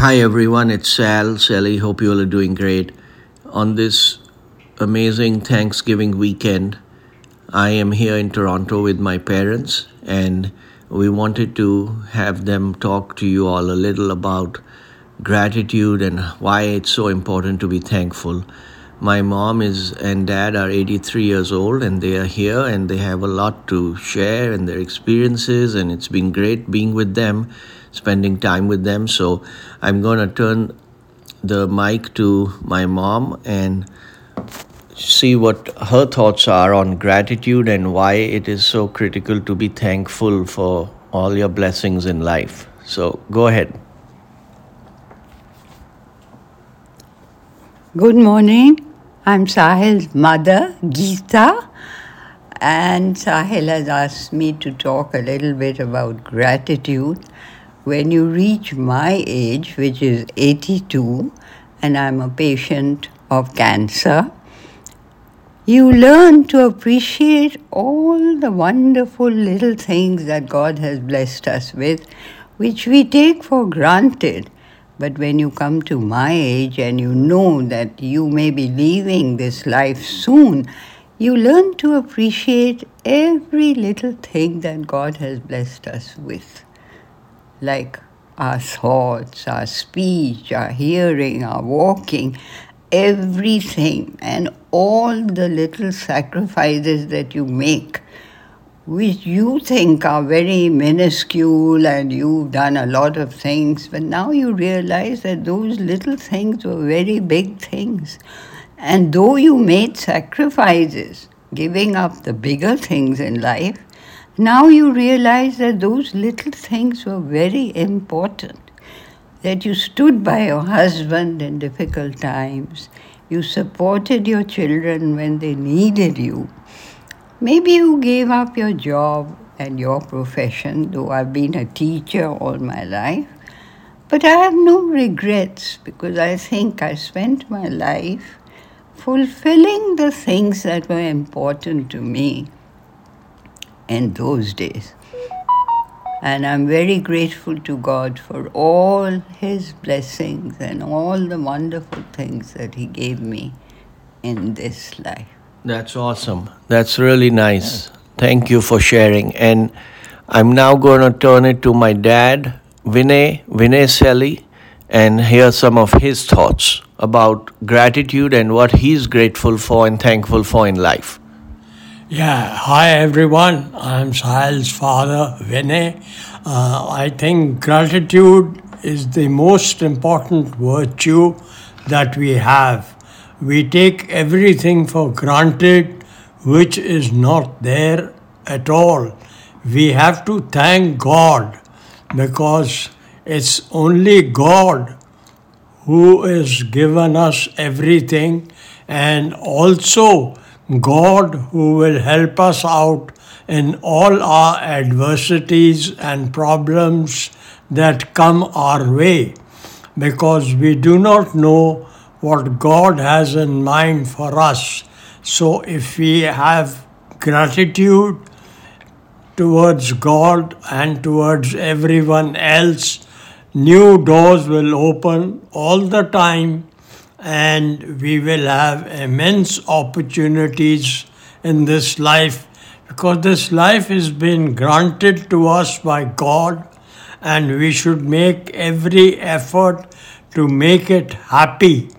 Hi everyone, it's Sal. Sally, hope you all are doing great. On this amazing Thanksgiving weekend, I am here in Toronto with my parents, and we wanted to have them talk to you all a little about gratitude and why it's so important to be thankful. My mom is and dad are 83 years old and they are here and they have a lot to share and their experiences and it's been great being with them, spending time with them. So I'm going to turn the mic to my mom and see what her thoughts are on gratitude and why it is so critical to be thankful for all your blessings in life. So go ahead. Good morning. I'm Sahil's mother, Gita, and Sahil has asked me to talk a little bit about gratitude. When you reach my age, which is 82, and I'm a patient of cancer, you learn to appreciate all the wonderful little things that God has blessed us with, which we take for granted but when you come to my age and you know that you may be leaving this life soon, you learn to appreciate every little thing that God has blessed us with. Like our thoughts, our speech, our hearing, our walking, everything, and all the little sacrifices that you make which you think are very minuscule and you've done a lot of things, but now you realize that those little things were very big things. And though you made sacrifices, giving up the bigger things in life, now you realize that those little things were very important. That you stood by your husband in difficult times, you supported your children when they needed you Maybe you gave up your job and your profession, though I've been a teacher all my life. But I have no regrets because I think I spent my life fulfilling the things that were important to me in those days. And I'm very grateful to God for all His blessings and all the wonderful things that He gave me in this life. That's awesome. That's really nice. Thank you for sharing. And I'm now going to turn it to my dad, Vinay, Vinay Celly, and hear some of his thoughts about gratitude and what he's grateful for and thankful for in life. Yeah, hi everyone. I'm Sahil's father, Vinay. Uh, I think gratitude is the most important virtue that we have we take everything for granted which is not there at all. We have to thank God because it's only God who has given us everything and also God who will help us out in all our adversities and problems that come our way because we do not know what God has in mind for us. So if we have gratitude towards God and towards everyone else, new doors will open all the time and we will have immense opportunities in this life because this life has been granted to us by God and we should make every effort to make it happy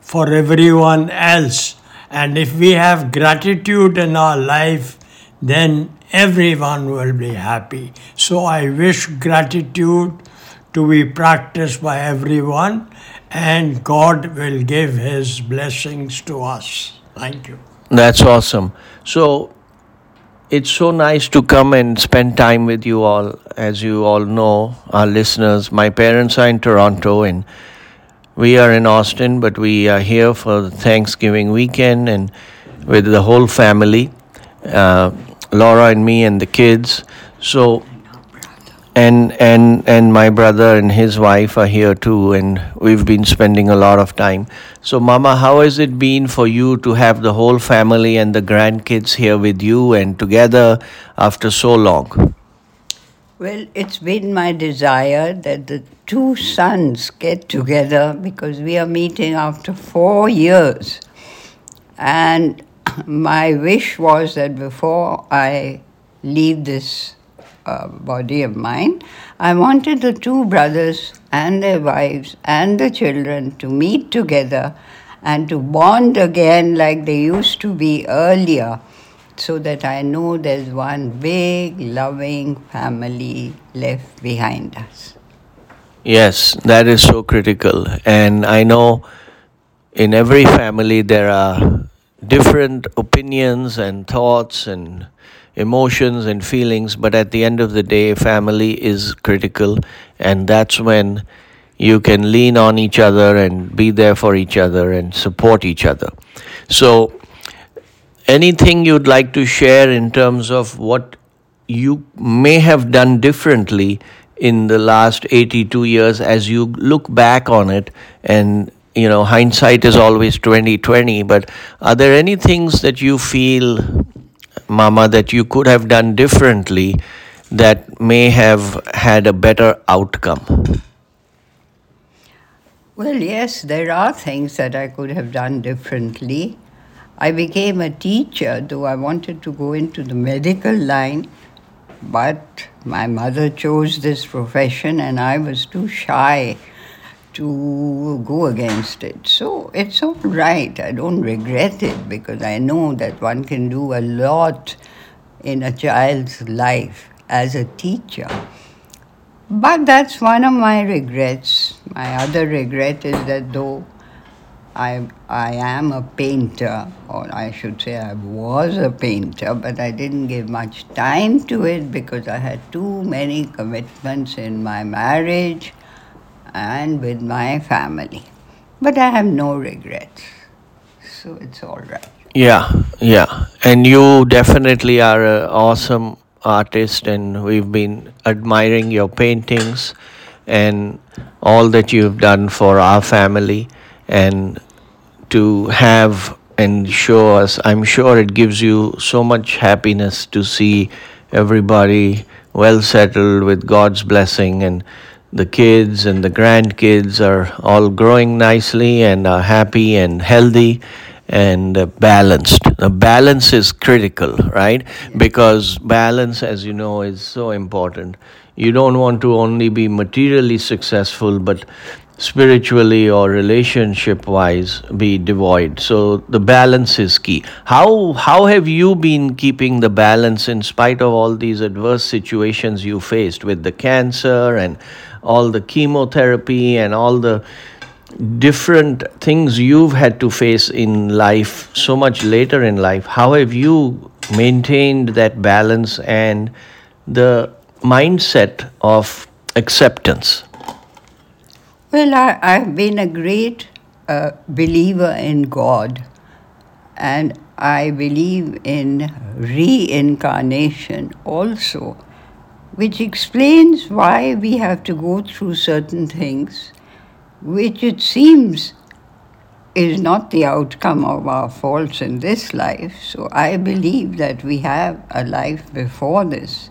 for everyone else. And if we have gratitude in our life, then everyone will be happy. So I wish gratitude to be practiced by everyone, and God will give His blessings to us. Thank you. That's awesome. So it's so nice to come and spend time with you all. As you all know, our listeners, my parents are in Toronto, and we are in Austin, but we are here for Thanksgiving weekend and with the whole family, uh, Laura and me and the kids. So, and and and my brother and his wife are here too, and we've been spending a lot of time. So, Mama, how has it been for you to have the whole family and the grandkids here with you and together after so long? Well, it's been my desire that the two sons get together because we are meeting after four years. And my wish was that before I leave this uh, body of mine, I wanted the two brothers and their wives and the children to meet together and to bond again like they used to be earlier so that I know there's one big, loving family left behind us. Yes, that is so critical. And I know in every family there are different opinions and thoughts and emotions and feelings, but at the end of the day, family is critical, and that's when you can lean on each other and be there for each other and support each other. So, anything you'd like to share in terms of what you may have done differently in the last 82 years as you look back on it and you know hindsight is always 2020 but are there any things that you feel mama that you could have done differently that may have had a better outcome. Well yes there are things that i could have done differently. I became a teacher, though I wanted to go into the medical line, but my mother chose this profession and I was too shy to go against it. So it's all right. I don't regret it because I know that one can do a lot in a child's life as a teacher. But that's one of my regrets. My other regret is that though I, I am a painter, or I should say I was a painter, but I didn't give much time to it because I had too many commitments in my marriage and with my family. But I have no regrets, so it's all right. Yeah, yeah. And you definitely are an awesome artist, and we've been admiring your paintings and all that you've done for our family and to have and show us. I'm sure it gives you so much happiness to see everybody well settled with God's blessing and the kids and the grandkids are all growing nicely and are happy and healthy and uh, balanced. The balance is critical, right? Because balance, as you know, is so important. You don't want to only be materially successful, but spiritually or relationship wise be devoid so the balance is key how how have you been keeping the balance in spite of all these adverse situations you faced with the cancer and all the chemotherapy and all the different things you've had to face in life so much later in life how have you maintained that balance and the mindset of acceptance? Well, I, I've been a great uh, believer in God, and I believe in reincarnation also, which explains why we have to go through certain things, which it seems is not the outcome of our faults in this life. So I believe that we have a life before this,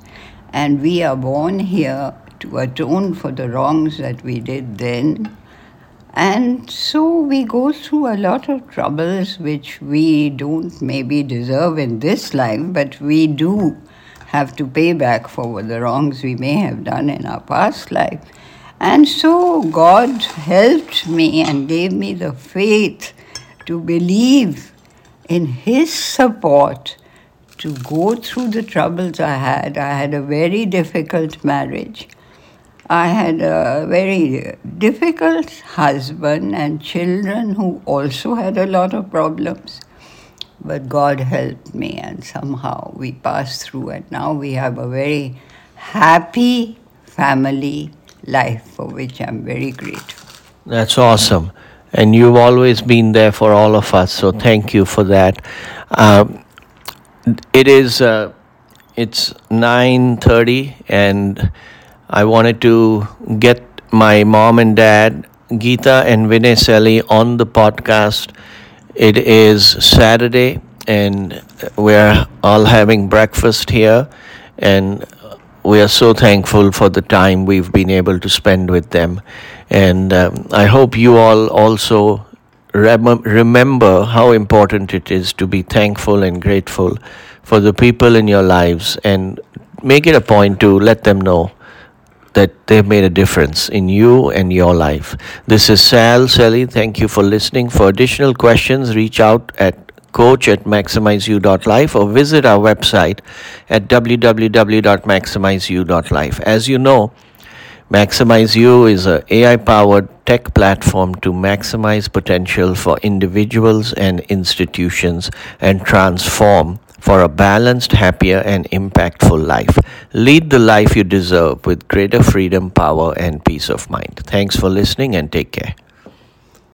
and we are born here to atone for the wrongs that we did then. And so we go through a lot of troubles which we don't maybe deserve in this life, but we do have to pay back for the wrongs we may have done in our past life. And so God helped me and gave me the faith to believe in His support to go through the troubles I had. I had a very difficult marriage. I had a very difficult husband and children who also had a lot of problems. But God helped me, and somehow we passed through, and now we have a very happy family life for which I'm very grateful. That's awesome. And you've always been there for all of us, so thank you for that. Um, it is uh, it's 9:30 and I wanted to get my mom and dad, Gita and Vinay Celly, on the podcast. It is Saturday, and we're all having breakfast here. And we are so thankful for the time we've been able to spend with them. And um, I hope you all also rem- remember how important it is to be thankful and grateful for the people in your lives and make it a point to let them know that they've made a difference in you and your life. This is Sal Celly. Thank you for listening. For additional questions, reach out at coach at maximizeyou.life or visit our website at www.maximizeyou.life. As you know, Maximize You is a AI powered tech platform to maximize potential for individuals and institutions and transform for a balanced, happier, and impactful life. Lead the life you deserve with greater freedom, power, and peace of mind. Thanks for listening and take care.